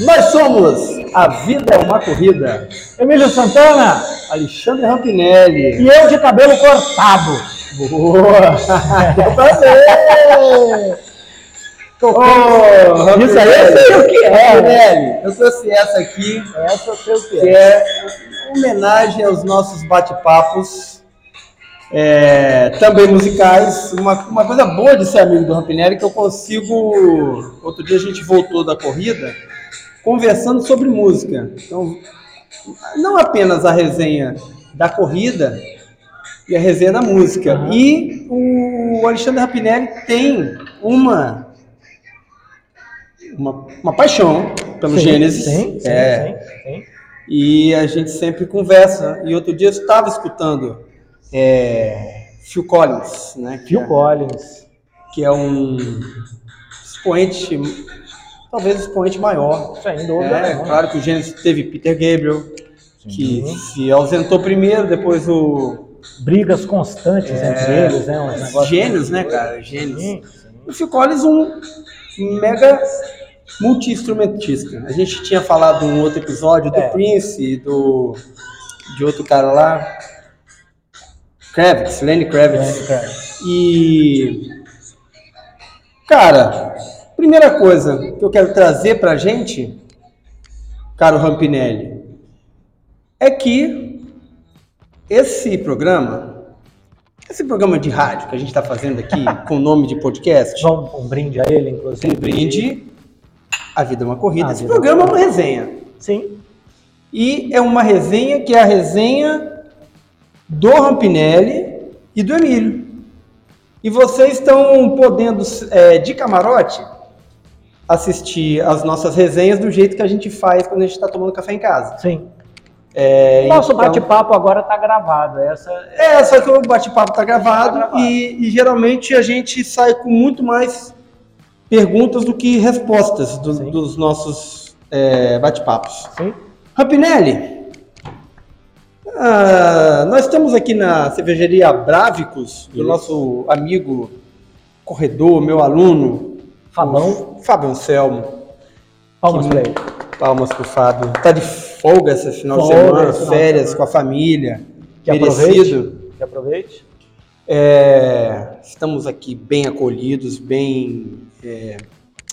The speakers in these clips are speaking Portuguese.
Nós somos A Vida é uma Corrida. Emílio Santana Alexandre Rampinelli. e eu de cabelo cortado. Boa! Prazer! Ô, Isso aí eu sei o que é. Rampinelli, eu trouxe essa aqui, Essa eu sei o que que é. é homenagem aos nossos bate-papos, é, também musicais. Uma, uma coisa boa de ser amigo do Rampinelli é que eu consigo. Outro dia a gente voltou da corrida conversando sobre música. Então, não apenas a resenha da corrida e a resenha da música. Uhum. E o Alexandre Rapinelli tem uma, uma, uma paixão pelo Sim, Gênesis. Sim, sim, É, sim, sim. e a gente sempre conversa. E outro dia eu estava escutando é, Phil Collins, né? que Phil é- Collins. que é um expoente, talvez o expoente maior. Sem dúvida É, claro que o Gênesis teve Peter Gabriel, que Sim. se ausentou primeiro, depois o Brigas constantes entre eles, né? Negócios- Gênios, né, cara? Gênios. Sim, O Phil Collins, um mega multi-instrumentista. A gente tinha falado em um outro episódio do É. Prince e do de outro cara lá, Kravitz, Lenny Kravitz. sim. cara. E cara, primeira coisa que eu quero trazer pra gente, caro Rampinelli, é que esse programa, esse programa de rádio que a gente está fazendo aqui com o nome de podcast, Vamos um brinde a ele, inclusive. um brinde A Vida é uma Corrida. A Esse é programa é uma resenha. Sim. E é uma resenha que é a resenha do Rampinelli e do Emílio. E vocês estão podendo, é, de camarote, assistir as nossas resenhas do jeito que a gente faz quando a gente está tomando café em casa. Sim. É, Nosso então- bate-papo agora tá gravado. Essa É, só que o bate-papo tá gravado, Tá gravado. E, e geralmente a gente sai com muito mais perguntas do que respostas do- dos nossos é, bate-papos. Sim. Rapinelli, ah, nós estamos aqui na cervejaria Brávicos, do Isso. nosso amigo corredor, meu aluno, Fabão. Fábio Anselmo. Palmas Que- pra ele. Palmas pro Fábio. Tá de folga esse final Folga de semana, final férias com a família. Que merecido. aproveite. Que aproveite. É, estamos aqui bem acolhidos, bem é,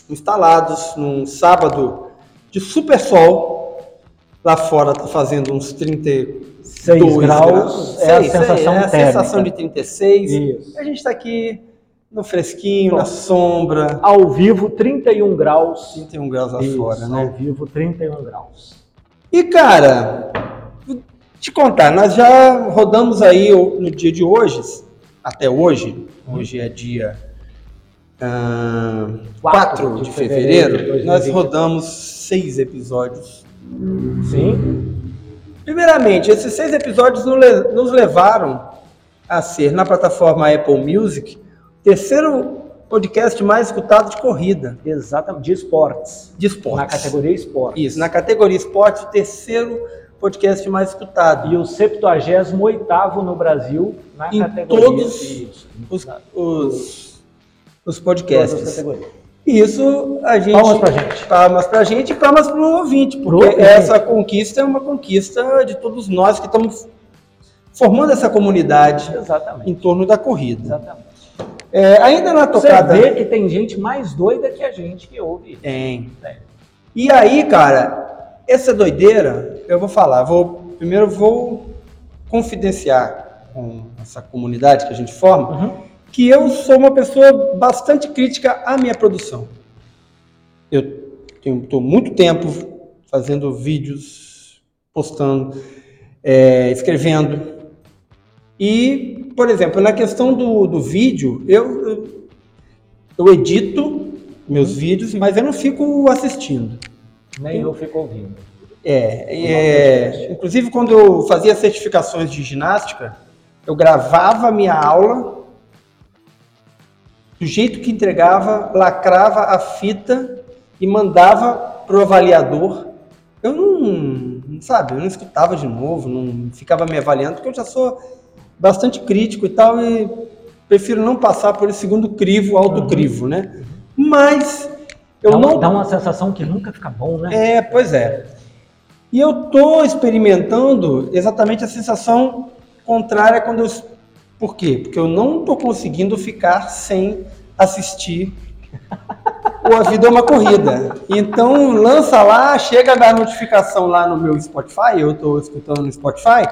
instalados num sábado de super sol. Lá fora está fazendo uns 32 6 graus, é a Seis, sensação é a térmica. sensação de 36. Isso. A gente está aqui no fresquinho, na Pronto. sombra. Ao vivo, 31 graus. 31 graus lá Isso, fora, né? Ao vivo, 31 graus. E cara, vou te contar, nós já rodamos aí no dia de hoje, até hoje, hoje é dia ah, 4 de fevereiro, de nós 2020. rodamos seis episódios. Sim. Primeiramente, esses seis episódios nos levaram a ser, na plataforma Apple Music, terceiro podcast mais escutado de corrida, Exatamente. De esportes. de esportes. Na categoria esportes. Isso, na categoria esportes, o terceiro podcast mais escutado. E o 78 no Brasil na Em categoria. todos Isso. os, Na- os, os todas as podcasts. isso a gente. Palmas pra gente. Palmas pra gente e palmas pro ouvinte, Pro porque ouvinte. essa conquista é uma conquista de todos nós que estamos formando essa comunidade Exatamente. em torno da corrida. Exatamente. É, ainda na Você tocada. vê que tem gente mais doida que a gente que ouve. Tem. É. E aí, cara, essa doideira, eu vou falar. Vou, primeiro vou confidenciar com essa comunidade que a gente forma. Uhum. que eu sou uma pessoa bastante crítica à minha produção. Eu estou muito tempo fazendo vídeos, postando, é, escrevendo. E, por exemplo, na questão do, do vídeo, eu, eu, eu edito meus vídeos, mas eu não fico assistindo. Nem eu fico ouvindo. É, é, inclusive quando eu fazia certificações de ginástica, eu gravava a minha aula do jeito que entregava, lacrava a fita e mandava pro avaliador. Eu não, não, sabe, eu não escutava de novo, não ficava me avaliando, porque eu já sou bastante crítico e tal, e prefiro não passar por esse segundo crivo, autocrivo, né? Mas Eu dá, não dá uma sensação que nunca fica bom, né? É, pois é. E eu tô experimentando exatamente a sensação contrária quando eu. Por quê? Porque eu não tô conseguindo ficar sem assistir o A Vida é uma Corrida. Então lança lá, chega a dar notificação lá no meu Spotify, eu tô escutando no Spotify,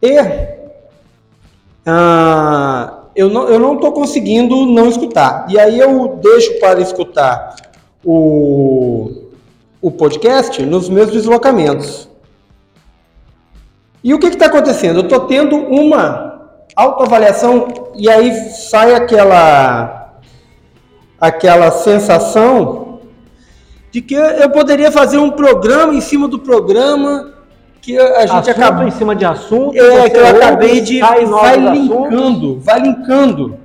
e ah, eu não, eu não conseguindo não escutar. E aí eu deixo para escutar o, o podcast nos meus deslocamentos. E o que está acontecendo? Eu estou tendo uma autoavaliação e aí sai aquela aquela sensação de que eu poderia fazer um programa em cima do programa que a gente acabou em cima de assunto. é, que eu acabei de. Vai linkando, vai linkando.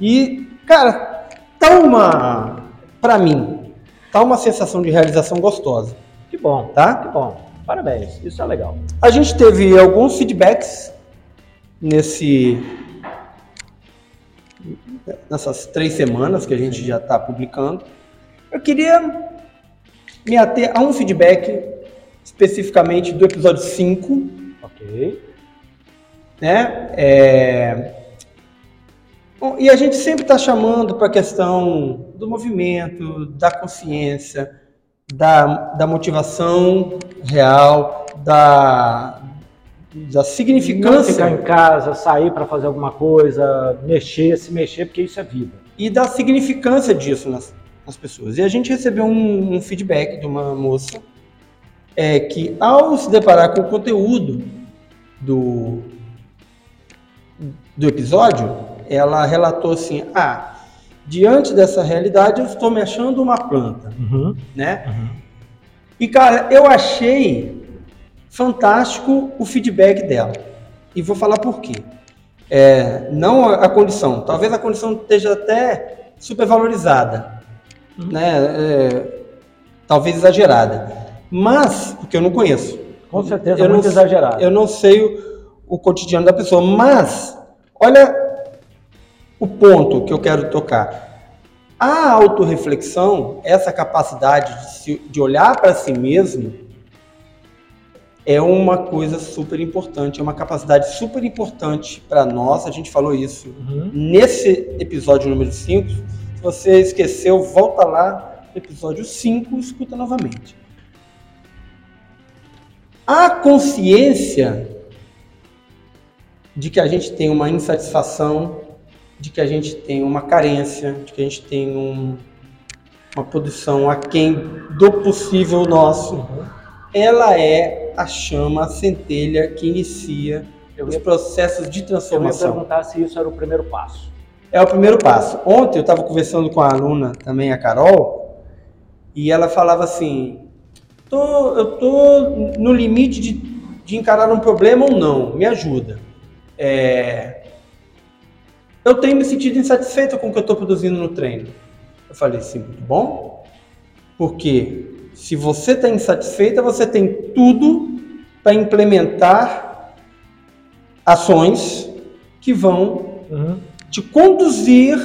E, cara, tá uma. Pra mim, tá uma sensação de realização gostosa, Que bom, tá? que bom. Parabéns, isso é legal. A gente teve alguns feedbacks nesse. nessas três semanas que a gente já está publicando. Eu queria me ater a um feedback especificamente do episódio 5, Ok. né? É, bom, E a gente sempre está chamando para a questão do movimento, da consciência, da, da motivação real, da, da Não significância ficar em casa, sair para fazer alguma coisa, mexer, se mexer, porque isso é vida. e da significância disso nas, nas pessoas. E a gente recebeu um, um feedback de uma moça é, que, ao se deparar com o conteúdo do, do episódio, ela relatou assim: Ah, diante dessa realidade, eu estou me achando uma planta, né? E cara, eu achei fantástico o feedback dela. E vou falar por quê. É, não a, a condição, talvez a condição esteja até supervalorizada, né? É, talvez exagerada. Mas, porque eu não conheço. Com certeza, Eu não- muito exagerado. Eu não sei o, o cotidiano da pessoa, mas olha o ponto que eu quero tocar. A autorreflexão, essa capacidade de, se- de olhar para si mesmo, é uma coisa super importante, é uma capacidade super importante para nós. A gente falou isso Uhum. nesse episódio número 5. Se você esqueceu, volta lá episódio 5 e escuta novamente. A consciência de que a gente tem uma insatisfação, de que a gente tem uma carência, de que a gente tem um- uma produção aquém do possível nosso, ela é a chama, a centelha que inicia Eu os ia, processos de eu ia transformação. perguntar se isso era o primeiro passo. É o primeiro passo. Ontem eu estava conversando com a aluna também, a Carol, e ela falava assim: tô, eu tô no limite de, de encarar um problema ou não, me ajuda. É, eu tenho me sentido insatisfeita com o que eu estou produzindo no treino. Eu falei assim, muito bom, porque se você está insatisfeita, você tem tudo para implementar ações que vão Uhum. te conduzir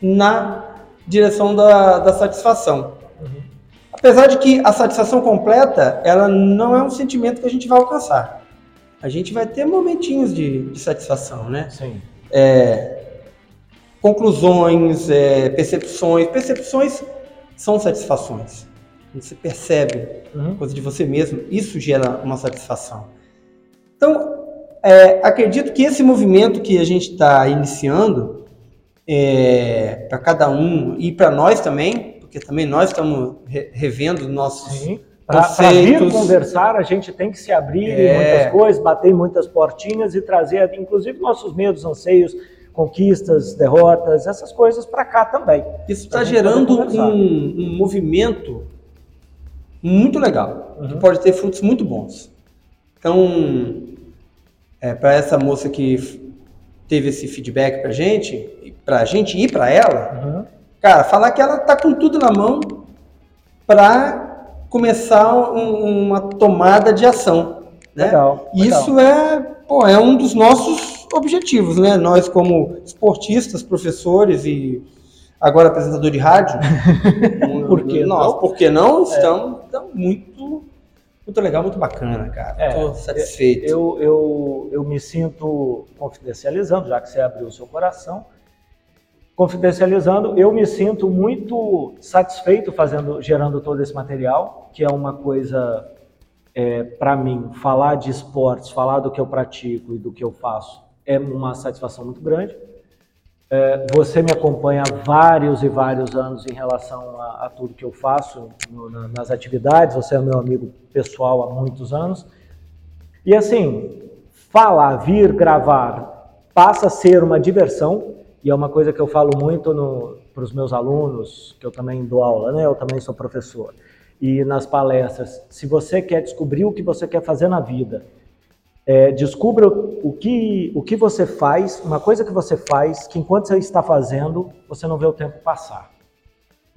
na direção da, da satisfação. Apesar de que a satisfação completa, ela não é um sentimento que a gente vai alcançar. A gente vai ter momentinhos de, de satisfação, né? Sim. Conclusões, é, percepções. Percepções são satisfações. Você percebe Uhum. coisa de você mesmo, isso gera uma satisfação. Então, é, acredito que esse movimento que a gente está iniciando, para cada um e para nós também, porque também nós estamos re- revendo nossos. Sim. Para vir conversar, a gente tem que se abrir em É. muitas coisas, bater em muitas portinhas e trazer, inclusive, nossos medos, anseios, conquistas, derrotas, essas coisas para cá também. Isso está gerando um, um movimento muito legal, que Uhum. pode ter frutos muito bons. Então, para essa moça que teve esse feedback para gente, para a gente e para ela, Uhum. Cara, falar que ela tá com tudo na mão para começar um- uma tomada de ação, né? Legal. legal. Isso é, pô, é um dos nossos objetivos, né? Nós como esportistas, professores e agora apresentador de rádio, por que Nossa, não? por que não? Estamos, estamos muito, muito legal, muito bacana, cara. É, Tô satisfeito. Eu, eu, eu me sinto confidencializando, já que você abriu o seu coração. Confidencializando, eu me sinto muito satisfeito fazendo, gerando todo esse material, que é uma coisa é, para mim, falar de esportes, falar do que eu pratico e do que eu faço é uma satisfação muito grande. É, você me acompanha há vários e vários anos em relação a, a tudo que eu faço no, na, nas atividades, você é meu amigo pessoal há muitos anos. E assim, falar, vir gravar, passa a ser uma diversão, e é uma coisa que eu falo muito para os meus alunos, que eu também dou aula, né? eu também sou professor e nas palestras, se você quer descobrir o que você quer fazer na vida, é, descubra o que, o que você faz, uma coisa que você faz, que enquanto você está fazendo, você não vê o tempo passar.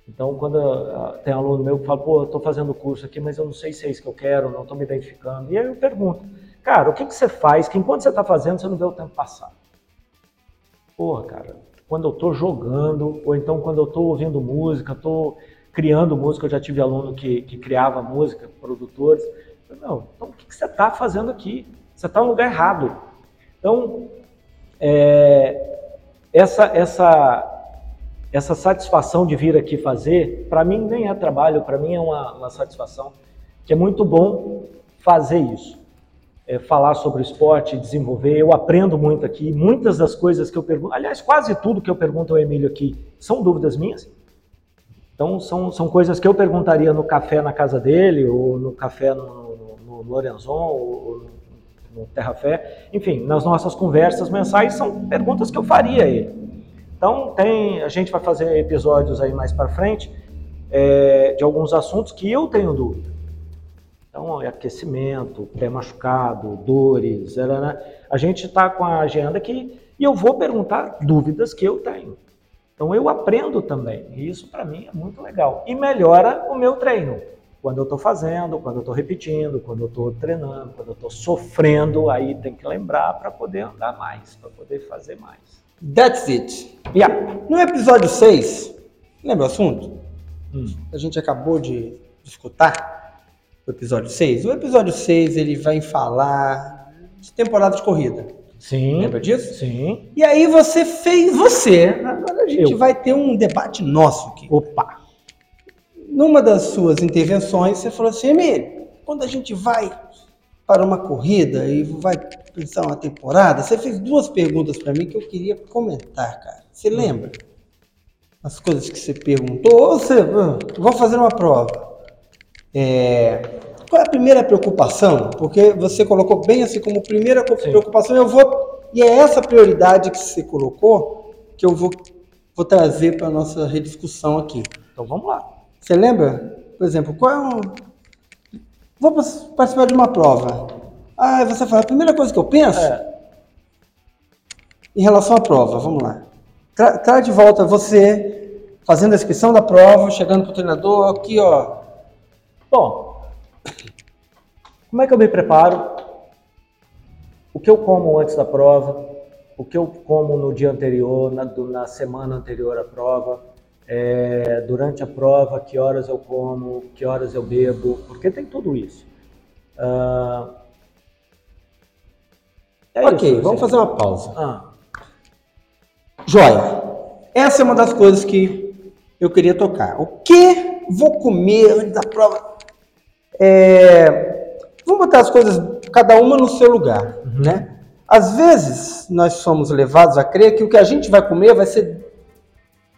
Então, quando uh, tem aluno meu que fala, pô, eu estou fazendo curso aqui, mas eu não sei se é isso que eu quero, não estou me identificando. E aí eu pergunto, cara, o que, que você faz que enquanto você está fazendo, você não vê o tempo passar? Porra, cara, quando eu estou jogando, ou então quando eu estou ouvindo música, estou criando música, eu já tive aluno que, que criava música, produtores. Não, então o que, que você está fazendo aqui? Você está no lugar errado. Então, é, essa, essa, essa satisfação de vir aqui fazer, para mim nem é trabalho, para mim é uma, uma, satisfação, que é muito bom fazer isso. É, falar sobre esporte, desenvolver, eu aprendo muito aqui, muitas das coisas que eu pergunto, aliás, quase tudo que eu pergunto ao Emílio aqui são dúvidas minhas, então, são, são coisas que eu perguntaria no café na casa dele, ou no café no, no, no Lorenzon, ou no Terra Fé. Enfim, nas nossas conversas mensais, são perguntas que eu faria a ele. Então, tem, a gente vai fazer episódios aí mais para frente é, de alguns assuntos que eu tenho dúvida. Então, é aquecimento, pé machucado, dores, era, né? a gente está com a agenda aqui e eu vou perguntar dúvidas que eu tenho. Então eu aprendo também, e isso para mim é muito legal. E melhora o meu treino. Quando eu estou fazendo, quando eu estou repetindo, quando eu estou treinando, quando eu estou sofrendo, aí tem que lembrar para poder andar mais, para poder fazer mais. That's it. Yeah. No episódio 6, lembra o assunto? Hum. A gente acabou de escutar o episódio 6. O episódio 6 ele vai falar de temporada de corrida. Sim. Lembra disso? Sim. E aí você fez você. Agora a gente Eu. vai ter um debate nosso aqui. Opa! Numa das suas intervenções, você falou assim, Emílio, quando a gente vai para uma corrida e vai pensar uma temporada, você fez duas perguntas para mim que eu queria comentar, cara. Você hum. lembra? As coisas que você perguntou, ou você, ah, vou fazer uma prova. É, qual é a primeira preocupação? Porque você colocou bem assim como primeira preocupação, Sim. eu vou. E é essa prioridade que você colocou que eu vou, vou trazer para a nossa rediscussão aqui. Então vamos lá. Você lembra? Por exemplo, qual é um. Vou participar de uma prova. Ah, você fala, a primeira coisa que eu penso é. em relação à prova, vamos lá. Tra traz de volta você fazendo a inscrição da prova, chegando para o treinador, aqui ó. Bom, como é que eu me preparo? O que eu como antes da prova? O que eu como no dia anterior, na, na semana anterior à prova? É, durante a prova, que horas eu como, que horas eu bebo? Porque tem tudo isso. Uh, é ok, isso, vamos fazer uma pausa. Ah. Joia. Essa é uma das coisas que eu queria tocar. O que vou comer antes da prova? É, Vamos botar as coisas, cada uma no seu lugar, uhum. né? Às vezes, nós somos levados a crer que o que a gente vai comer vai ser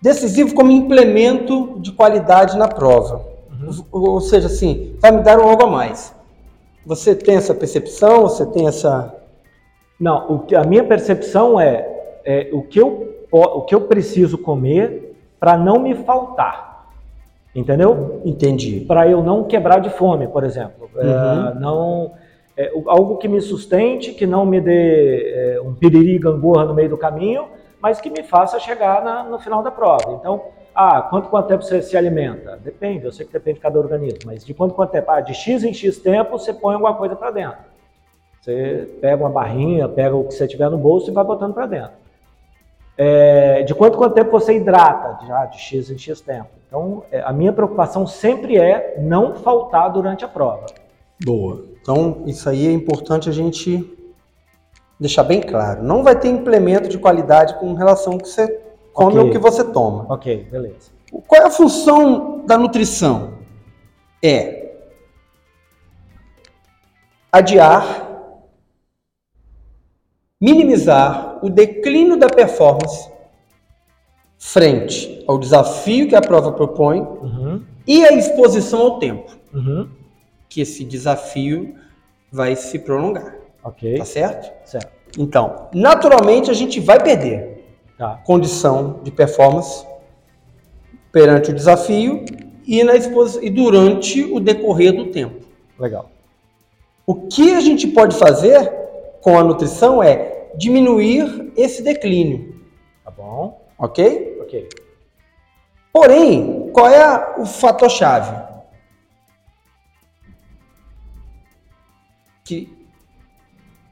decisivo como implemento de qualidade na prova. Uhum. Ou, ou, seja, assim, vai me dar um algo a mais. Você tem essa percepção? Você tem essa... Não, o que, a minha percepção é, é o, que eu, o que eu preciso comer para não me faltar. Entendeu? Entendi. Para eu não quebrar de fome, por exemplo. É, uhum. É, não, é, algo que me sustente, que não me dê é, um piriri gangorra no meio do caminho, mas que me faça chegar na, no final da prova. Então, ah, quanto quanto tempo você se alimenta? Depende, eu sei que depende de cada organismo, mas de quanto quanto tempo? Ah, de X em X tempo você põe alguma coisa para dentro. Você pega uma barrinha, pega o que você tiver no bolso e vai botando para dentro. É, de quanto quanto tempo você hidrata? Já de X em X tempo. Então, é, a minha preocupação sempre é não faltar durante a prova. Boa. Então, isso aí é importante a gente deixar bem claro. Não vai ter implemento de qualidade com relação ao que você come Ok. ou o que você toma. Ok, beleza. Qual é a função da nutrição? É adiar, minimizar o declínio da performance frente ao desafio que a prova propõe Uhum, e a exposição ao tempo, uhum, que esse desafio vai se prolongar, ok, tá certo? certo. Então, naturalmente a gente vai perder Tá, condição de performance perante o desafio e, na exposi- e durante o decorrer do tempo. legal. O que a gente pode fazer com a nutrição é diminuir esse declínio, Tá bom, ok? ok. Porém, qual é o fator-chave? Que,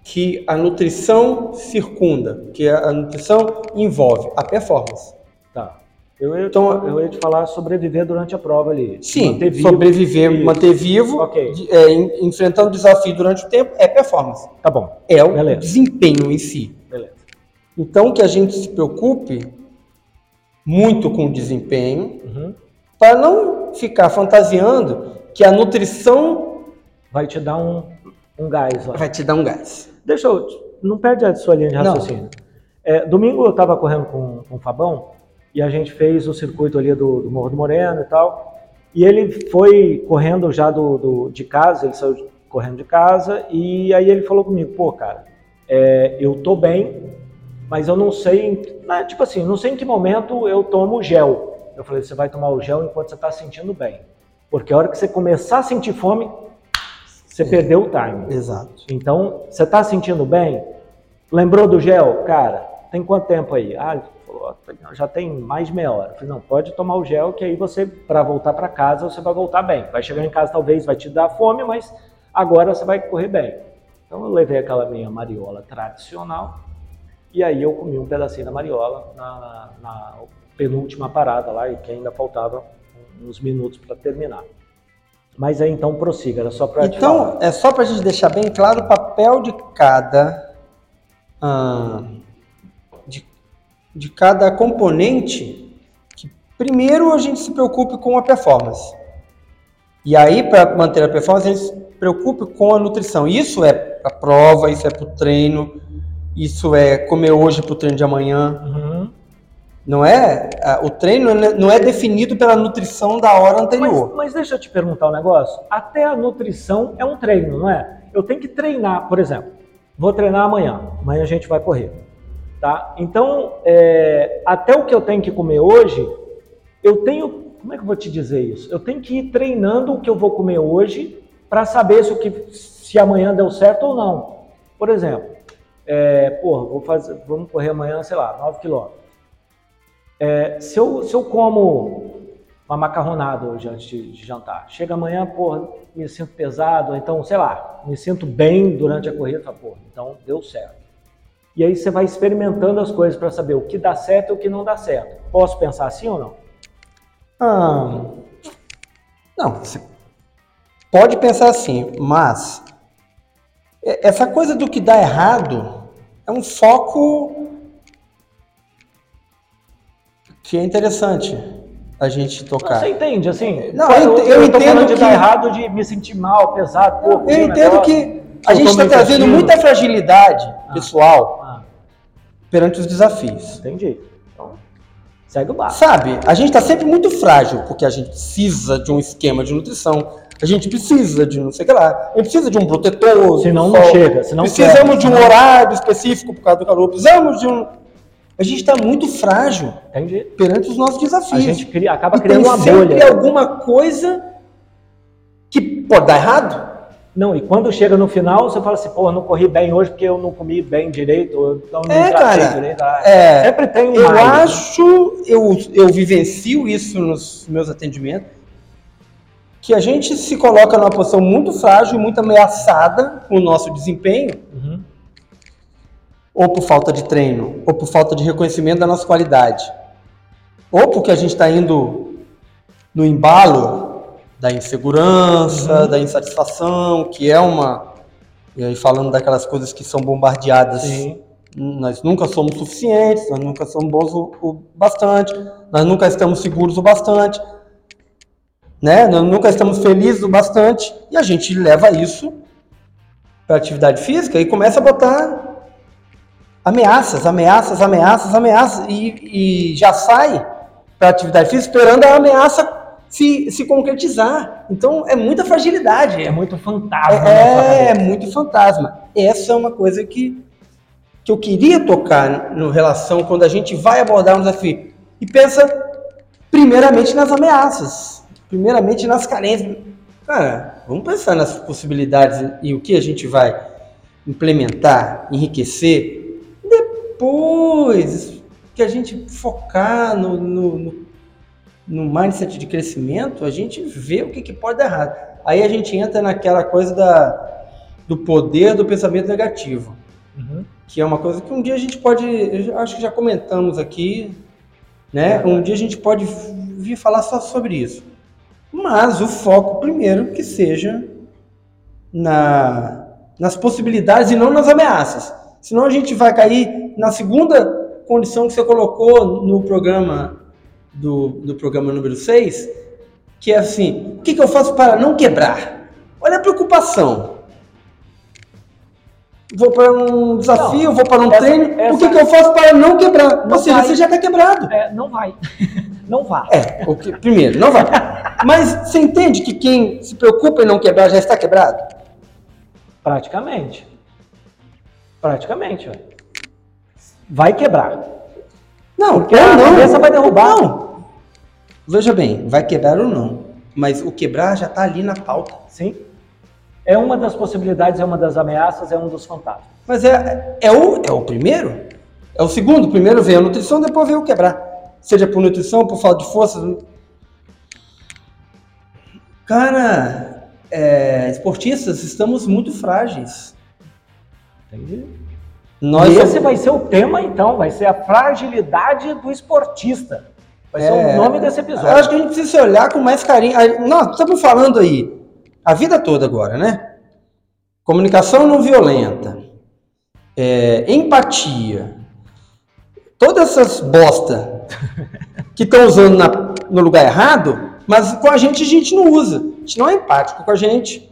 que a nutrição circunda, que a nutrição envolve a performance. Eu ia, Então, eu ia te falar sobreviver durante a prova ali. Sim, Manter vivo. sobreviver, Isso. manter vivo, Ok. de- é, en- enfrentando desafio durante o tempo, é performance. Tá bom, É o Beleza. desempenho em si. beleza. Então, que a gente se preocupe muito com o desempenho, Uhum. para não ficar fantasiando que a nutrição Vai te dar um, um gás lá. vai te dar um gás. Deixa eu. Não perde a sua linha de raciocínio. É, domingo eu estava correndo com, com o Fabão e a gente fez o circuito ali do, do Morro do Moreno e tal. E ele foi correndo já do, do- de casa, ele saiu de- correndo de casa e aí ele falou comigo: pô, cara, é, eu tô bem, mas eu não sei. né, tipo assim, não sei em que momento eu tomo gel. Eu falei: você vai tomar o gel enquanto você está sentindo bem. Porque a hora que você começar a sentir fome, você perdeu o time. Exato. Então, você está sentindo bem? Lembrou do gel? Cara, tem quanto tempo aí? Ah, já tem mais de meia hora. Eu falei, não, pode tomar o gel, que aí você, para voltar para casa, você vai voltar bem. Vai chegar em casa, talvez vai te dar fome, mas agora você vai correr bem. Então, eu levei aquela minha mariola tradicional e aí eu comi um pedacinho da mariola na, na penúltima parada lá, e que ainda faltava uns minutos para terminar. Mas aí então prossiga, era só para. Então, é só para a gente deixar bem claro o papel de cada de, de cada componente. Que primeiro a gente se preocupe com a performance. E aí, para manter a performance, a gente se preocupe com a nutrição. Isso é para prova, isso é para o treino, isso é comer hoje para o treino de amanhã. Uhum. Não é? O treino não é definido pela nutrição da hora anterior. Mas, mas deixa eu te perguntar um negócio. Até a nutrição é um treino, não é? Eu tenho que treinar, por exemplo. Vou treinar amanhã. Amanhã a gente vai correr. Tá? Então, é, até o que eu tenho que comer hoje, eu tenho. Como é que eu vou te dizer isso? Eu tenho que ir treinando o que eu vou comer hoje para saber se, o que, se amanhã deu certo ou não. Por exemplo, é, porra, vou fazer, vamos correr amanhã, sei lá, 9 quilômetros. É, se, eu, se eu como uma macarronada hoje antes de, de jantar, chega amanhã, porra, me sinto pesado, então, sei lá, me sinto bem durante a corrida, porra, então deu certo. E aí você vai experimentando as coisas para saber o que dá certo e o que não dá certo. Posso pensar assim ou não? Ah, não, você pode pensar assim, mas essa coisa do que dá errado é um foco que é interessante a gente tocar. Você entende, assim? Não, eu eu tô entendo que- dar errado, de me sentir mal, pesado, pô, comi Eu entendo negócio, que a eu gente está trazendo muita fragilidade pessoal Ah, perante os desafios. entendi. Então, segue o barco. Sabe, a gente está sempre muito frágil, porque a gente precisa de um esquema de nutrição, a gente precisa de não sei o que lá, a gente precisa de um protetor. Senão do não sol, chega, senão Precisamos quebra, de um senão- horário específico por causa do calor, precisamos de um... A gente está muito frágil Entendi. perante os nossos desafios. A gente cria, acaba e criando tem uma sempre bolha. alguma coisa que pode dar errado. Não, e quando chega no final, você fala assim, pô, não corri bem hoje porque eu não comi bem direito, ou então não É, cara, direito. Ah, é, sempre tem um Eu mais, né? acho, eu, eu vivencio isso nos meus atendimentos, que a gente se coloca numa posição muito frágil, muito ameaçada com o nosso desempenho, Uhum. ou por falta de treino, ou por falta de reconhecimento da nossa qualidade, ou porque a gente está indo no embalo da insegurança, uhum. da insatisfação, que é uma. E aí falando daquelas coisas que são bombardeadas. Sim. Nós nunca somos suficientes, nós nunca somos bons o, o bastante, nós nunca estamos seguros o bastante, né? Nós nunca estamos felizes o bastante, e a gente leva isso para atividade física e começa a botar ameaças, ameaças, ameaças, ameaças, e, e já sai para atividade física esperando a ameaça se, se concretizar. Então é muita fragilidade. É muito fantasma. É, é muito fantasma. Essa é uma coisa que, que eu queria tocar no relação quando a gente vai abordar um desafio. E pensa primeiramente nas ameaças, primeiramente nas carências. Cara, vamos pensar nas possibilidades e o que a gente vai implementar, enriquecer. Depois que a gente focar no, no, no no mindset de crescimento, a gente vê o que, que pode dar errado. Aí a gente entra naquela coisa da, do poder do pensamento negativo, uhum. que é uma coisa que um dia a gente pode, acho que já comentamos aqui, né? Um dia a gente pode vir falar só sobre isso. Mas o foco primeiro que seja na, nas possibilidades e não nas ameaças. Senão a gente vai cair na segunda condição que você colocou no programa do, do programa número 6, que é assim: o que, que eu faço para não quebrar? Olha a preocupação. Vou para um desafio, não, vou para um essa, treino. Essa... O que, que eu faço para não quebrar? Não Ou seja, vai. você já está quebrado. É, não vai. Não vai. É, que, primeiro, não vai. Mas você entende que quem se preocupa em não quebrar já está quebrado? Praticamente. Praticamente. Vai quebrar. Não, Porque a não. cabeça vai derrubar. Não. Veja bem, vai quebrar ou não. Mas o quebrar já está ali na pauta. Sim. É uma das possibilidades, é uma das ameaças, é um dos fantasmas. Mas é, é, o, é o primeiro? É o segundo. Primeiro vem a nutrição, depois vem o quebrar. Seja por nutrição, por falta de força. Cara, é, esportistas, estamos muito frágeis. Entendi. Nós e esse vai ser o tema, então, vai ser a fragilidade do esportista. Vai é, ser o é. nome desse episódio. Eu acho que a gente precisa se olhar com mais carinho. Nós estamos falando aí a vida toda agora, né? Comunicação não violenta, é, empatia, todas essas bosta que estão usando na, no lugar errado, mas com a gente a gente não usa. A gente não é empático com a gente.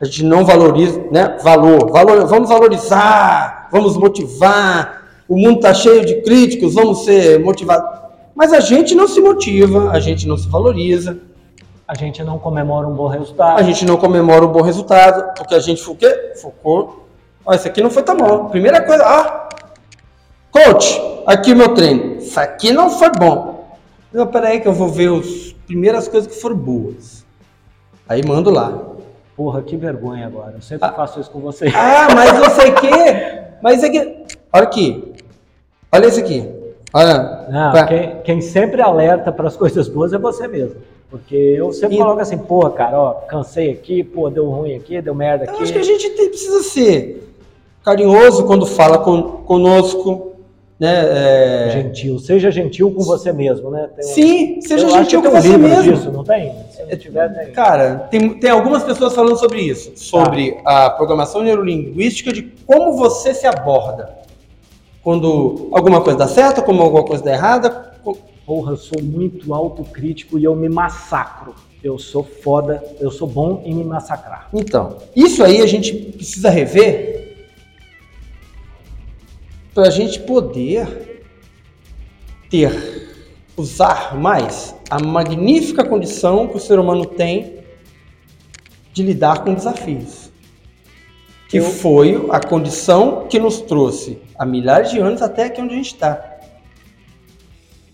A gente não valoriza, né? Valor, valor, vamos valorizar, vamos motivar. O mundo está cheio de críticos, vamos ser motivados. Mas a gente não se motiva, a gente não se valoriza. A gente não comemora um bom resultado. A gente não comemora um bom resultado, porque a gente o quê? Focou. Ó, isso aqui não foi tão bom. Primeira coisa, ah, coach, aqui o meu treino. Isso aqui não foi bom. Não, peraí que eu vou ver as primeiras coisas que foram boas. Aí mando lá. Porra, que vergonha agora. Eu sempre ah, faço isso com você. Ah, mas não sei o quê. Mas isso aqui. Olha aqui. Olha isso aqui. Olha. Não, pra... quem, quem, sempre alerta para as coisas boas é você mesmo. Porque eu sempre e... coloco assim, porra, cara, ó, cansei aqui, pô, deu ruim aqui, deu merda aqui. Eu acho que a gente tem, precisa ser carinhoso quando fala com, conosco, né? É... Gentil, seja gentil com você mesmo, né? Um... Sim, seja gentil com um você mesmo. Disso, não tem? Se não tiver, tem. Cara, tem, tem algumas pessoas falando sobre isso, sobre ah. a programação neurolinguística de como você se aborda. Quando alguma coisa dá certo, como alguma coisa dá errada. Porra, eu sou muito autocrítico e eu me massacro. Eu sou foda, eu sou bom em me massacrar. Então, isso aí a gente precisa rever para a gente poder ter, usar mais a magnífica condição que o ser humano tem de lidar com desafios. Que Eu... foi a condição que nos trouxe há milhares de anos até aqui onde a gente está.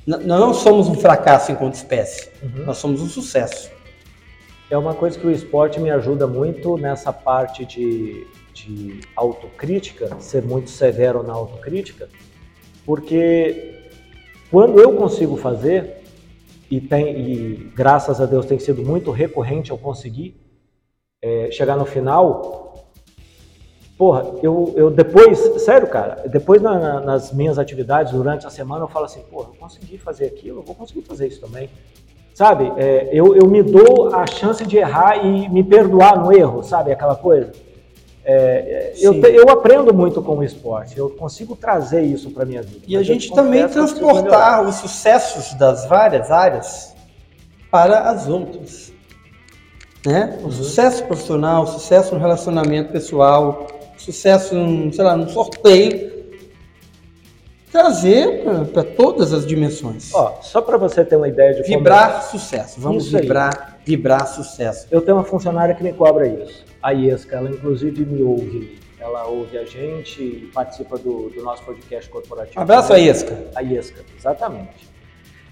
Nós não somos um fracasso enquanto espécie, uhum. nós somos um sucesso. É uma coisa que o esporte me ajuda muito nessa parte de de autocrítica, ser muito severo na autocrítica, porque quando eu consigo fazer, e, tem, e graças a Deus tem sido muito recorrente eu conseguir é, chegar no final, porra, eu, eu depois, sério, cara, depois na, na, nas minhas atividades durante a semana eu falo assim, porra, eu consegui fazer aquilo, eu vou conseguir fazer isso também. Sabe, é, eu, eu me dou a chance de errar e me perdoar no erro, sabe, aquela coisa. É, eu, eu, aprendo muito com o esporte, eu consigo trazer isso para minha vida. E a gente também transportar os sucessos das várias áreas para as outras. Né? O uhum. sucesso profissional, o sucesso no relacionamento pessoal, sucesso, sei lá, num sorteio, trazer para todas as dimensões. Ó, só para você ter uma ideia de vibrar como... sucesso. Vamos isso vibrar, aí. vibrar sucesso. Eu tenho uma funcionária que me cobra isso. A Iesca, ela inclusive me ouve. Ela ouve a gente e participa do, do nosso podcast corporativo. abraço a Iesca. A Iesca, exatamente.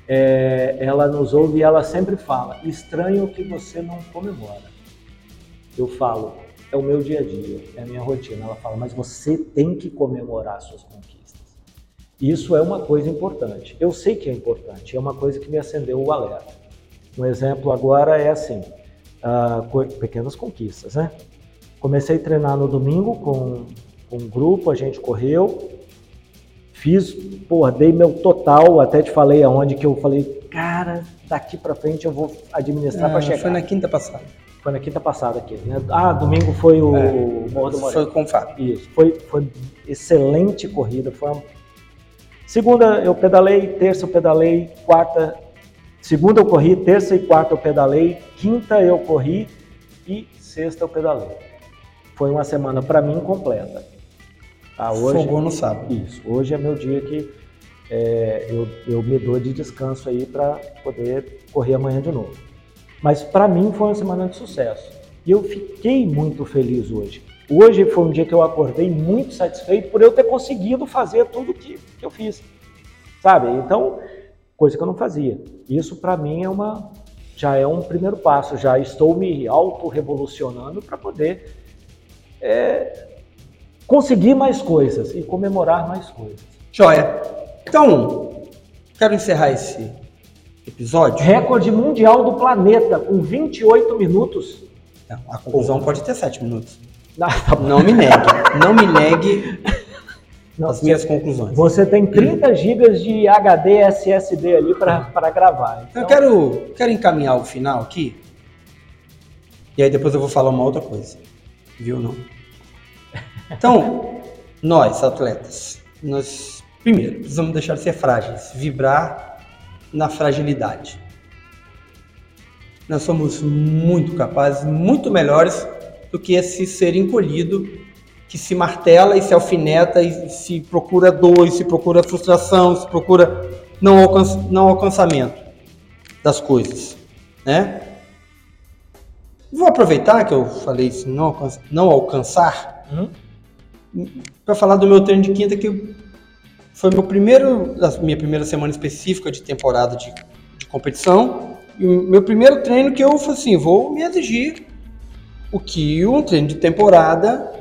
É, ela nos ouve e ela sempre fala: estranho que você não comemora. Eu falo, é o meu dia a dia, é a minha rotina. Ela fala, mas você tem que comemorar suas conquistas. Isso é uma coisa importante. Eu sei que é importante, é uma coisa que me acendeu o alerta. Um exemplo agora é assim, uh, pequenas conquistas, né? Comecei a treinar no domingo com, com um grupo, a gente correu, fiz, porra, dei meu total, até te falei aonde que eu falei, cara, daqui para frente eu vou administrar é, para chegar. Foi na quinta passada. Foi na quinta passada aqui. Né? Ah, domingo foi o é, Morro do. Foi com o Fábio. Isso. Foi, foi excelente corrida. Foi uma... Segunda eu pedalei, terça eu pedalei, quarta. Segunda eu corri, terça e quarta eu pedalei, quinta eu corri e sexta eu pedalei. Foi uma semana para mim completa. Ah, hoje, Fogou no sábado. Isso. Hoje é meu dia que é, eu, eu me dou de descanso aí para poder correr amanhã de novo. Mas para mim foi uma semana de sucesso. E eu fiquei muito feliz hoje. Hoje foi um dia que eu acordei muito satisfeito por eu ter conseguido fazer tudo que, que eu fiz. Sabe? Então, coisa que eu não fazia. Isso para mim é uma já é um primeiro passo, já estou me auto-revolucionando para poder é, conseguir mais coisas e comemorar mais coisas. Joia. Então, quero encerrar esse episódio. Recorde mundial do planeta, com 28 minutos. Não, a conclusão pode ter 7 minutos. Não, tá não me negue, não me negue não, as minhas conclusões. Você tem 30 gigas de HD SSD ali para gravar. Então... Eu quero, quero encaminhar o final aqui. E aí depois eu vou falar uma outra coisa. Viu não? Então, nós, atletas, nós primeiro precisamos deixar de ser frágeis, vibrar na fragilidade. Nós somos muito capazes, muito melhores do que esse ser encolhido que se martela e se alfineta e se procura dor, e se procura frustração, se procura não, alcança, não alcançamento das coisas, né? Vou aproveitar que eu falei isso, não, não alcançar, uhum. para falar do meu treino de quinta que foi meu primeiro, minha primeira semana específica de temporada de, de competição. E o meu primeiro treino que eu falei assim, vou me exigir o que um treino de temporada.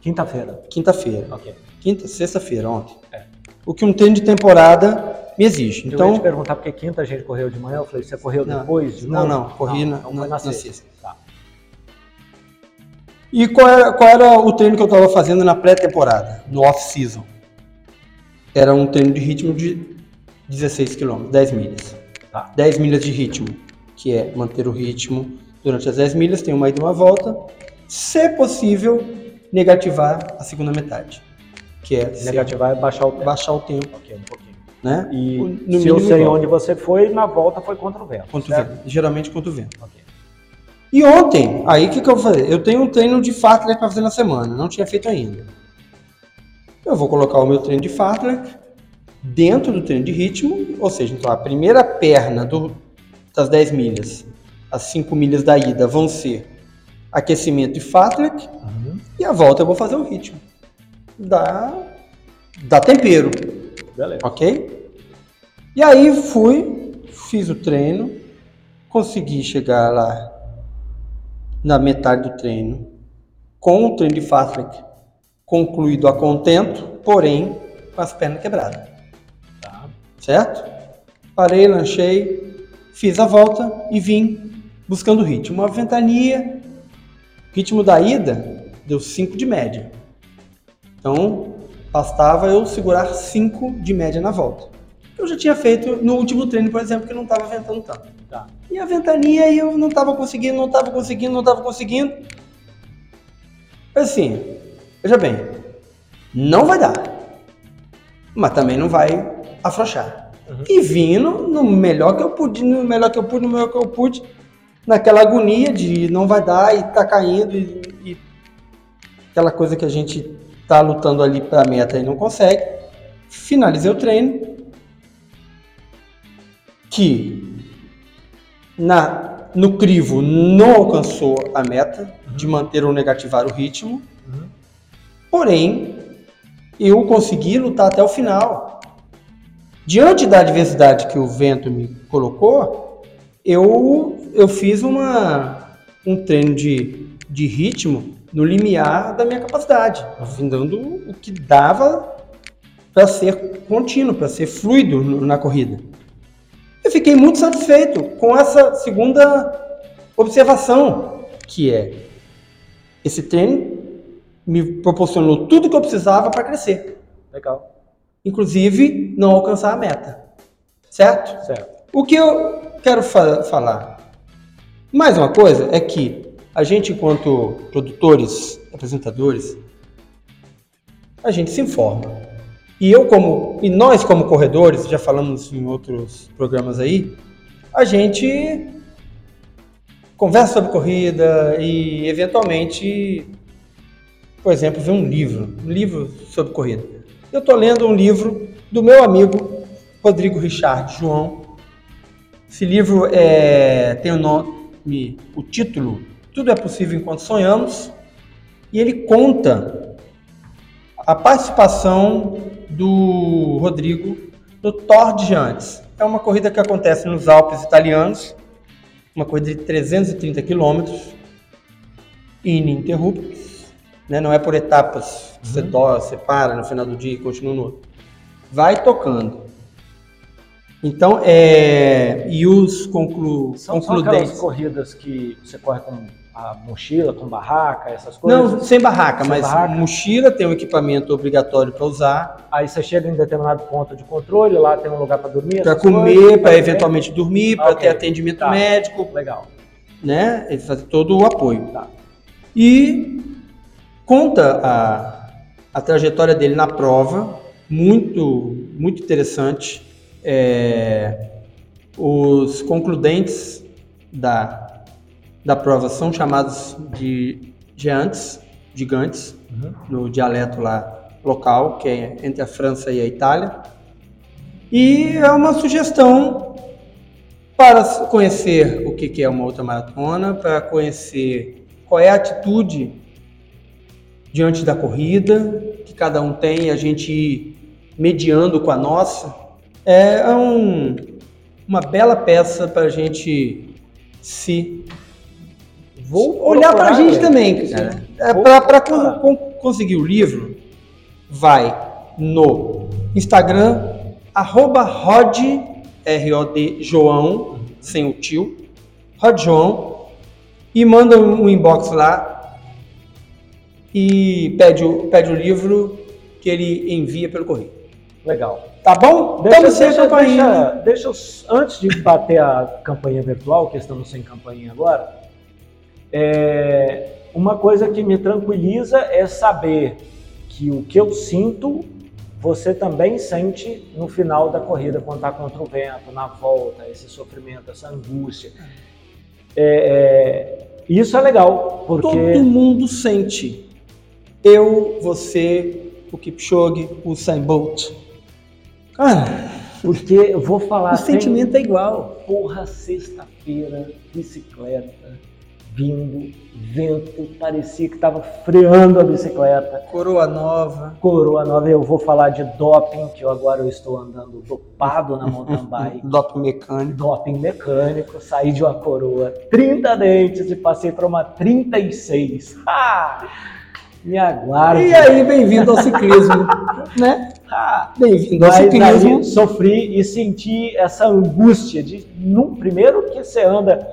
Quinta-feira. Quinta-feira. Ok. Quinta, sexta-feira, ontem. É. O que um treino de temporada me exige. Então, eu ia te perguntar porque quinta a gente correu de manhã, eu falei, você correu não, depois de Não, não, corri não, na, então na, na, sexta. sexta. Tá. E qual era, qual era o treino que eu estava fazendo na pré-temporada, no off-season? Era um treino de ritmo de 16 km, 10 milhas. Tá. 10 milhas de ritmo, que é manter o ritmo durante as 10 milhas, tem uma ida e uma volta. Se possível, negativar a segunda metade. Que é negativar é baixar o tempo. Baixar o tempo. Ok, um pouquinho. Né? E no se eu sei onde você foi, na volta foi contra o vento. Contra certo? o vento. Geralmente contra o vento. Okay. E ontem, aí o que, que eu vou fazer? Eu tenho um treino de fartlek para fazer na semana, não tinha feito ainda. Eu vou colocar o meu treino de fartlek dentro do treino de ritmo, ou seja, então a primeira perna do, das 10 milhas, as 5 milhas da ida vão ser aquecimento e fartlek, uhum. e a volta eu vou fazer o ritmo. Dá, dá tempero. Beleza. Ok? E aí fui, fiz o treino, consegui chegar lá na metade do treino com o treino de fartlek concluído a contento, porém com as pernas quebradas. Tá. Certo? Parei, lanchei, fiz a volta e vim buscando ritmo. Uma ventania, ritmo da ida deu 5 de média. Então, bastava eu segurar 5 de média na volta. Eu já tinha feito no último treino, por exemplo, que não estava ventando tanto. Tá. E a ventania eu não estava conseguindo, não estava conseguindo, não estava conseguindo. Assim, veja bem, não vai dar, mas também não vai afrouxar. Uhum. E vindo no melhor que eu pude, no melhor que eu pude, no melhor que eu pude, naquela agonia de não vai dar e tá caindo e, e aquela coisa que a gente tá lutando ali para meta e não consegue. Finalizei o treino que na no crivo não alcançou a meta uhum. de manter ou negativar o ritmo. Uhum. Porém, eu consegui lutar até o final. Diante da adversidade que o vento me colocou, eu, eu fiz uma, um treino de, de ritmo no limiar da minha capacidade, dando o que dava para ser contínuo, para ser fluido na corrida. Eu fiquei muito satisfeito com essa segunda observação, que é esse treino me proporcionou tudo que eu precisava para crescer. Legal. Inclusive não alcançar a meta. Certo? Certo. O que eu quero fa falar? Mais uma coisa é que a gente, enquanto produtores, apresentadores, a gente se informa. E eu como e nós como corredores, já falamos em outros programas aí, a gente conversa sobre corrida e eventualmente, por exemplo, vê um livro, um livro sobre corrida. Eu estou lendo um livro do meu amigo Rodrigo Richard João. Esse livro é, tem o nome, o título Tudo é possível enquanto sonhamos, e ele conta a participação do Rodrigo no Tour de Giants. É uma corrida que acontece nos Alpes italianos, uma corrida de 330 quilômetros, ininterruptos, né? não é por etapas, você uhum. torce, você para no final do dia e continua no outro. Vai tocando. Então, é... e os conclu... são, concludentes... São corridas que você corre com a mochila com barraca, essas coisas? Não, sem barraca, sem mas barraca. mochila tem um equipamento obrigatório para usar. Aí você chega em determinado ponto de controle, lá tem um lugar para dormir? Para comer, para eventualmente dormir, para okay. ter atendimento tá. médico. Legal. Né? Ele faz todo o apoio. Tá. E conta a, a trajetória dele na prova, muito, muito interessante. É, os concludentes da da prova são chamados de gigantes, gigantes, uhum. no dialeto lá local, que é entre a França e a Itália. E é uma sugestão para conhecer o que é uma outra maratona, para conhecer qual é a atitude diante da corrida que cada um tem, a gente mediando com a nossa. É um, uma bela peça para a gente se Vou olhar para a gente também, cara. É, para conseguir o livro, vai no Instagram, arroba Rod, R-O-D, João, sem o tio, Rod João, e manda um inbox lá e pede o, pede o livro que ele envia pelo correio. Legal. Tá bom? Deixa, então deixa, deixa, deixa, antes de bater a campanha virtual, que estamos sem campanha agora, é, uma coisa que me tranquiliza é saber que o que eu sinto, você também sente no final da corrida, quando está contra o vento, na volta, esse sofrimento, essa angústia. É, é, isso é legal, porque... Todo mundo sente. Eu, você, o Kipchoge, o Usain Bolt. Ah, porque eu vou falar... O sentimento é igual. Porra, sexta-feira, bicicleta vindo, vento, parecia que estava freando a bicicleta. Coroa nova. Coroa nova. Eu vou falar de doping, que eu agora eu estou andando dopado na mountain bike. doping mecânico. Doping mecânico. Saí de uma coroa 30 dentes e passei para uma 36. Ah! Me aguarde. E aí, bem-vindo ao ciclismo, né? Ah, bem-vindo ao ciclismo. Aí, sofri e senti essa angústia de, no, primeiro que você anda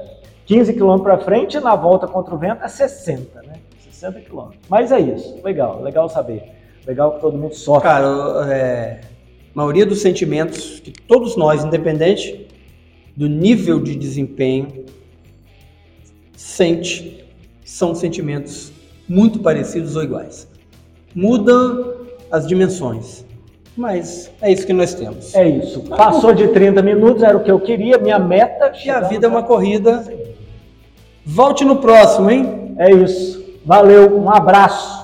15 km para frente, na volta contra o vento é 60, né? 60 km. Mas é isso, legal, legal saber. Legal que todo mundo sofre. Cara, é, a maioria dos sentimentos que todos nós, independente do nível de desempenho, sente, são sentimentos muito parecidos ou iguais. Mudam as dimensões, mas é isso que nós temos. É isso. Passou de 30 minutos, era o que eu queria, minha meta. E a vida é uma corrida. Volte no próximo, hein? É isso. Valeu, um abraço.